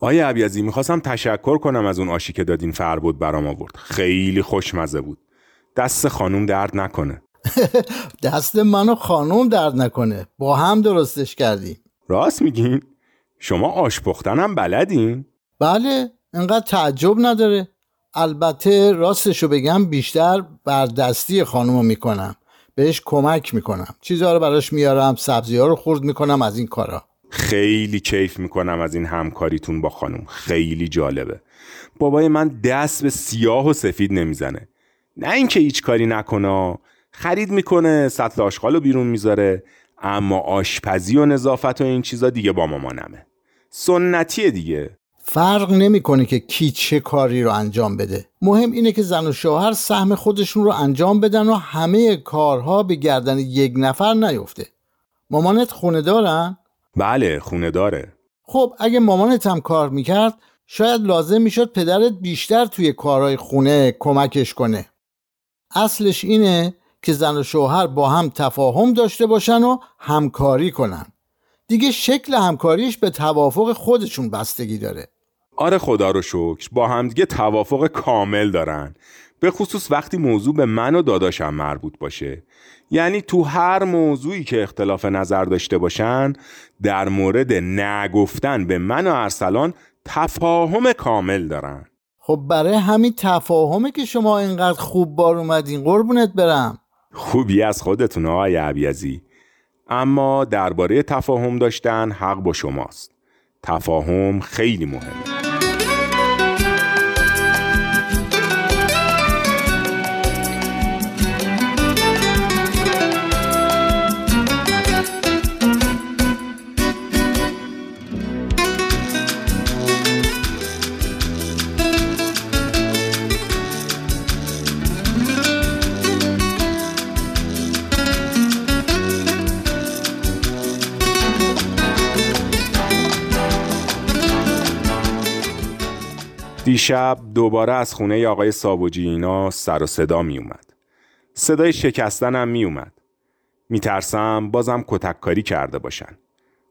آیا عبیزی می‌خواستم تشکر کنم از اون آشی که دادین فربود برام آورد. خیلی خوشمزه بود. دست خانوم درد نکنه. دست منو خانوم درد نکنه. با هم درستش کردیم. راست میگین؟ شما آش پختنم بلدین؟ بله انقدر تعجب نداره. البته راستشو بگم بیشتر بر دستی خانومو می‌کنم. بهش کمک می‌کنم. چیزها رو براش میارم سبزی ها رو خورد می‌کنم از این کارا. خیلی کیف می‌کنم از این همکاریتون با خانوم خیلی جالبه. بابای من دست به سیاه و سفید نمی‌زنه. نه اینکه هیچ کاری نکنه. خرید می‌کنه سطل آشغال رو بیرون می‌ذاره. اما آشپزی و نظافت و این چیزا دیگه با مامانمه. سنتیه دیگه. فرق نمی‌کنه که کی چه کاری رو انجام بده. مهم اینه که زن و شوهر سهم خودشون رو انجام بدن و همه کارها به گردن یک نفر نیفته. مامانت خونه دارن؟ بله خونه داره. خب اگه مامانت هم کار می‌کرد شاید لازم می‌شد پدرت بیشتر توی کارهای خونه کمکش کنه. اصلش اینه که زن و شوهر با هم تفاهم داشته باشن و همکاری کنن. دیگه شکل همکاریش به توافق خودشون بستگی داره. آره خدا رو شکر با همدیگه توافق کامل دارن. به خصوص وقتی موضوع به من و داداشم مربوط باشه. یعنی تو هر موضوعی که اختلاف نظر داشته باشن در مورد نگفتن به من و ارسلان تفاهم کامل دارن. خب برای همین تفاهمه که شما اینقدر خوب بار اومدین. قربونت برم. خوبی از خودتون آقای عبیزی. اما درباره تفاهم داشتن حق با شماست. تفاهم خیلی مهمه. دیشب دوباره از خونه آقای ساوجی اینا سر و صدا می اومد. صدای شکستنم می اومد. می ترسم بازم کتککاری کرده باشن.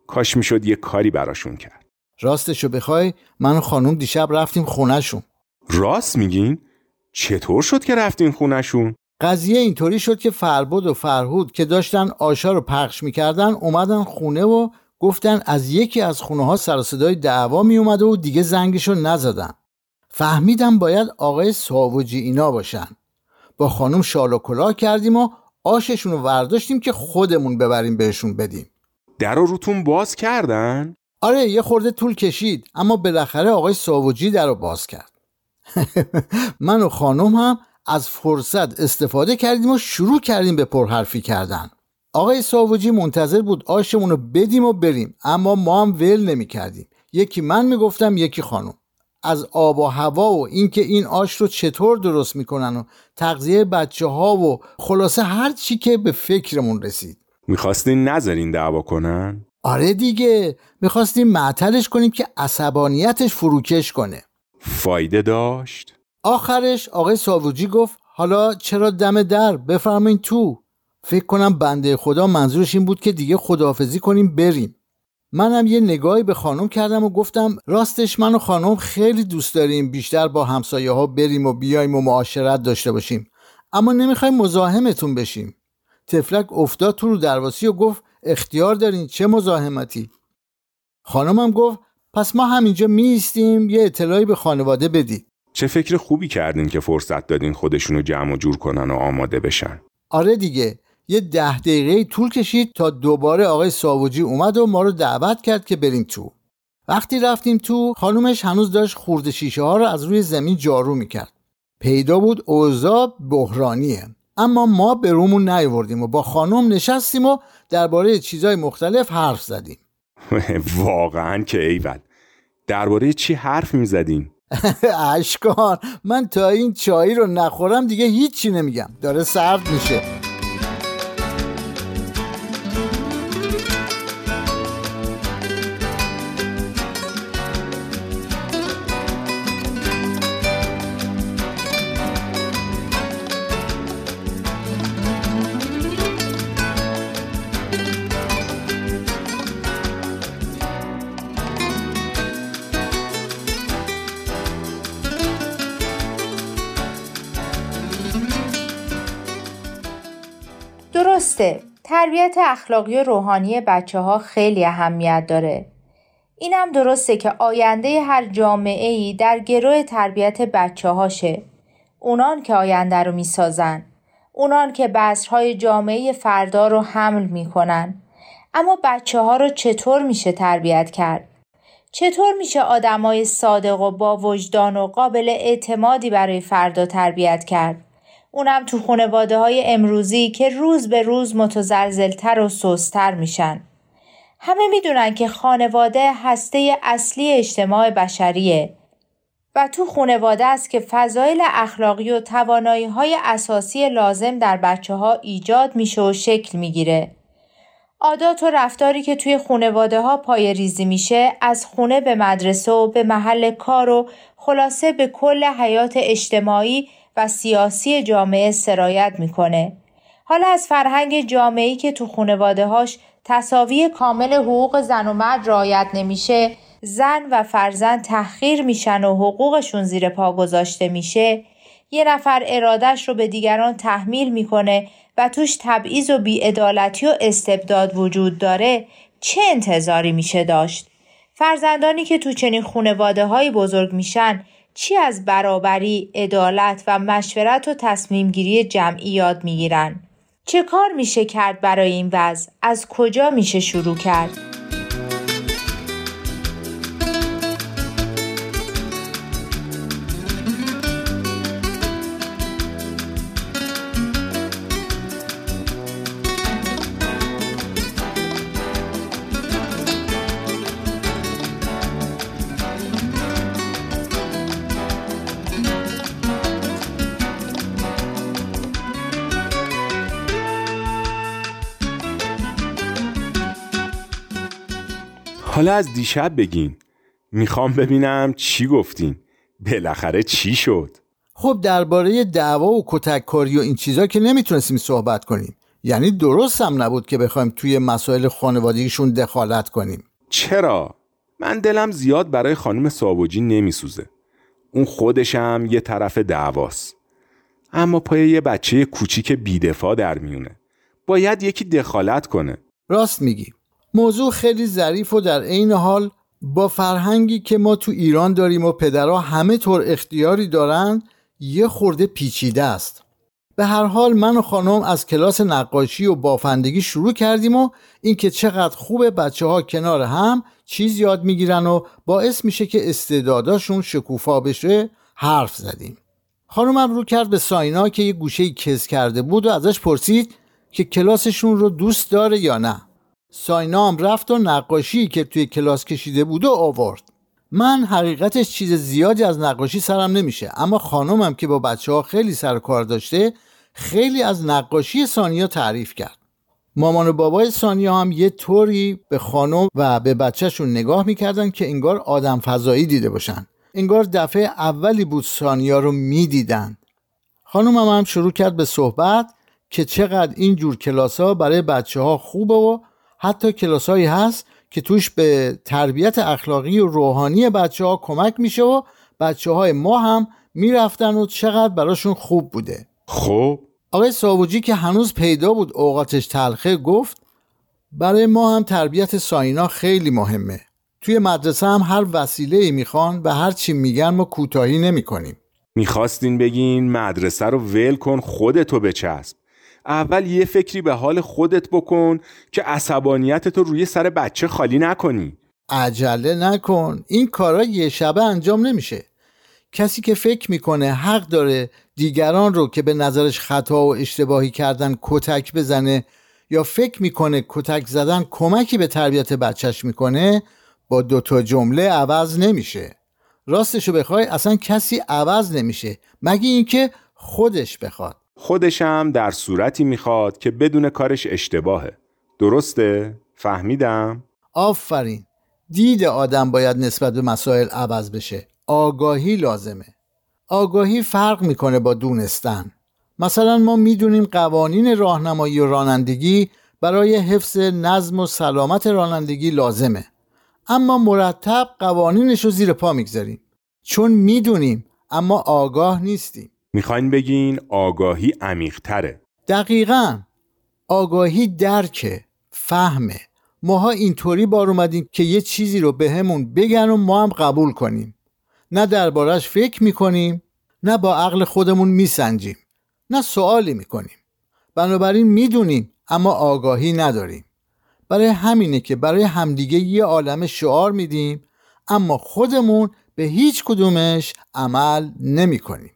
کاش می شد یه کاری براشون کرد. راستشو بخوای من و خانوم دیشب رفتیم خونهشون راست میگین؟ چطور شد که رفتین خونشون؟ قضیه اینطوری شد که فربود و فرهود که داشتن آشا رو پخش می‌کردن اومدن خونه و گفتن از یکی از خونه ها سر و صدای دعوا می اومده و دیگه زنگشو نزدن فهمیدم باید آقای ساوجی اینا باشن. با خانم شال و کلاه کردیم و آششون رو ورداشتیم که خودمون ببریم بهشون بدیم. در رو روتون باز کردن؟ آره یه خورده طول کشید اما بالاخره آقای ساوجی در رو باز کرد. من و خانم هم از فرصت استفاده کردیم و شروع کردیم به پرحرفی کردن. آقای ساوجی منتظر بود آشمون رو بدیم و بریم اما ما هم ول نمی کردیم یکی من می‌گفتم یکی خانم. از آب و هوا و اینکه این آش رو چطور درست می‌کنن و تغذیه بچه ها و خلاصه هر چی که به فکرمون رسید. می‌خواستین نذارین دعوا کنن؟ آره دیگه. می‌خواستیم معطلش کنیم که عصبانیتش فروکش کنه. فایده داشت؟ آخرش آقای ساوجی گفت حالا چرا دم در؟ بفرمایین تو. فکر کنم بنده خدا منظورش این بود که دیگه خداحافظی کنیم بریم. منم یه نگاهی به خانم کردم و گفتم راستش من و خانم خیلی دوست داریم بیشتر با همسایه ها بریم و بیایم و معاشرت داشته باشیم. اما نمی‌خوایم مزاحمتون بشیم. تفلک افتاد تو رو درواسی و گفت اختیار دارین چه مزاحمتی؟ خانمم گفت پس ما همینجا میستیم یه اطلاعی به خانواده بدید. چه فکر خوبی کردین که فرصت دادین خودشونو جمع و جور کنن و آماده بشن؟ آره دیگه. یه ده دقیقه طول کشید تا دوباره آقای ساوجی اومد و ما رو دعوت کرد که بریم تو. وقتی رفتیم تو خانومش هنوز داشت خورد شیشه ها رو از روی زمین جارو می‌کرد. پیدا بود اوضاع بحرانیه. اما ما به رومون نیوردیم و با خانم نشستیم و درباره چیزهای مختلف حرف زدیم. واقعا که ایول. درباره چی حرف می‌زدین؟ اشکان من تا این چایی رو نخورم دیگه هیچی نمیگم. داره سرد میشه. درسته. تربیت اخلاقی و روحانی بچه ها خیلی اهمیت داره. اینم درسته که آینده هر جامعه ای در گروه تربیت بچه هاشه اونان که آینده رو می‌سازن. اونان که بذرهای جامعه فردا رو حمل می‌کنن. اما بچه ها رو چطور میشه تربیت کرد؟ چطور میشه آدمای صادق و با وجدان و قابل اعتمادی برای فردا تربیت کرد؟ اونم تو خانواده های امروزی که روز به روز متزلزلتر و سستر میشن. همه می‌دونن که خانواده هسته اصلی اجتماع بشریه و تو خانواده است که فضایل اخلاقی و توانایی های اساسی لازم در بچه ها ایجاد میشه و شکل می‌گیره. عادات و رفتاری که توی خانواده ها پای ریزی میشه از خونه به مدرسه و به محل کار و خلاصه به کل حیات اجتماعی و سیاسی جامعه سرایت می‌کنه. حالا از فرهنگ جامعی که تو خانواده هاش تصاوی کامل حقوق زن و مرد رعایت نمیشه زن و فرزند تحقیر میشن و حقوقشون زیر پا گذاشته میشه یه نفر ارادش رو به دیگران تحمیل می‌کنه و توش تبعیض و بیعدالتی و استبداد وجود داره چه انتظاری میشه داشت؟ فرزندانی که تو چنین خونواده های بزرگ میشن چی از برابری، عدالت و مشورت و تصمیم گیری جمعی یاد می‌گیرن؟ چه کار میشه کرد برای این وضع؟ از کجا میشه شروع کرد؟ حالا از دیشب بگین. می‌خوام ببینم چی گفتین. بالاخره چی شد؟ خب درباره دعوا و کتککاری و این چیزا که نمی‌تونستیم صحبت کنیم. یعنی درست هم نبود که بخوایم توی مسائل خانوادگیشون دخالت کنیم. چرا؟ من دلم زیاد برای خانم ساوجی نمیسوزه. اون خودشم یه طرف دعواست. اما پای یه بچه کوچیک بیدفاع در میونه. باید یکی دخالت کنه. راست میگی. موضوع خیلی ظریف و در عین حال با فرهنگی که ما تو ایران داریم و پدرها همه طور اختیاری دارن یه خورده پیچیده است. به هر حال من و خانم از کلاس نقاشی و بافندگی شروع کردیم و اینکه چقدر خوبه بچه ها کنار هم چیز یاد می‌گیرن و باعث میشه که استعداداشون شکوفا بشه حرف زدیم. خانمم رو کرد به ساینا که یه گوشه کز کرده بود و ازش پرسید که کلاسشون رو دوست داره یا نه. ساینا هم رفت و نقاشی که توی کلاس کشیده بود و آورد. من حقیقتش چیز زیادی از نقاشی سرم نمیشه اما خانمم که با بچه ها خیلی سر کار داشته خیلی از نقاشی سانیا تعریف کرد. مامان و بابای سانیا هم یه طوری به خانم و به بچهشون نگاه می‌کردن که انگار آدم فضایی دیده باشن. انگار دفعه اولی بود سانیا رو می‌دیدن. خانمم هم, شروع کرد به صحبت که چقدر این جور کلاس ها برای بچه ها خوبه و حتی کلاسایی هست که توش به تربیت اخلاقی و روحانی بچه ها کمک میشه و بچه های ما هم می‌رفتن و چقدر براشون خوب بوده. خب. آقای ساوجی که هنوز پیدا بود اوقاتش تلخه گفت برای ما هم تربیت ساینا خیلی مهمه. توی مدرسه هم هر وسیله ای می‌خوان و هر چی میگن ما کوتاهی نمی‌کنیم. می‌خواستین بگین مدرسه رو ول کن خودتو بچسب. اول یه فکری به حال خودت بکن که عصبانیت تو روی سر بچه خالی نکنی. عجله نکن. این کارا یه شبه انجام نمیشه. کسی که فکر می‌کنه حق داره دیگران رو که به نظرش خطا و اشتباهی کردن کتک بزنه یا فکر می‌کنه کتک زدن کمکی به تربیت بچهش می‌کنه با دوتا جمله عوض نمیشه. راستشو بخوای اصلا کسی عوض نمیشه. مگه اینکه خودش بخواد. خودشم در صورتی می‌خواد که بدون کارش اشتباهه. درسته؟ فهمیدم؟ آفرین. دید آدم باید نسبت به مسائل عوض بشه. آگاهی لازمه. آگاهی فرق می‌کنه با دونستن. مثلا ما می‌دونیم قوانین راهنمایی و رانندگی برای حفظ نظم و سلامت رانندگی لازمه. اما مرتب قوانینش رو زیر پا می‌گذاریم. چون می‌دونیم اما آگاه نیستیم. می‌خواین بگین آگاهی عمیقتره. دقیقا. آگاهی درکه فهمه. ماها اینطوری بار اومدیم که یه چیزی رو به همون بگن و ما هم قبول کنیم. نه دربارش فکر می‌کنیم نه با عقل خودمون میسنجیم نه سوالی می‌کنیم. بنابراین می‌دونیم اما آگاهی نداریم. برای همینه که برای همدیگه یه عالم شعار میدیم اما خودمون به هیچ کدومش عمل نمی کنیم.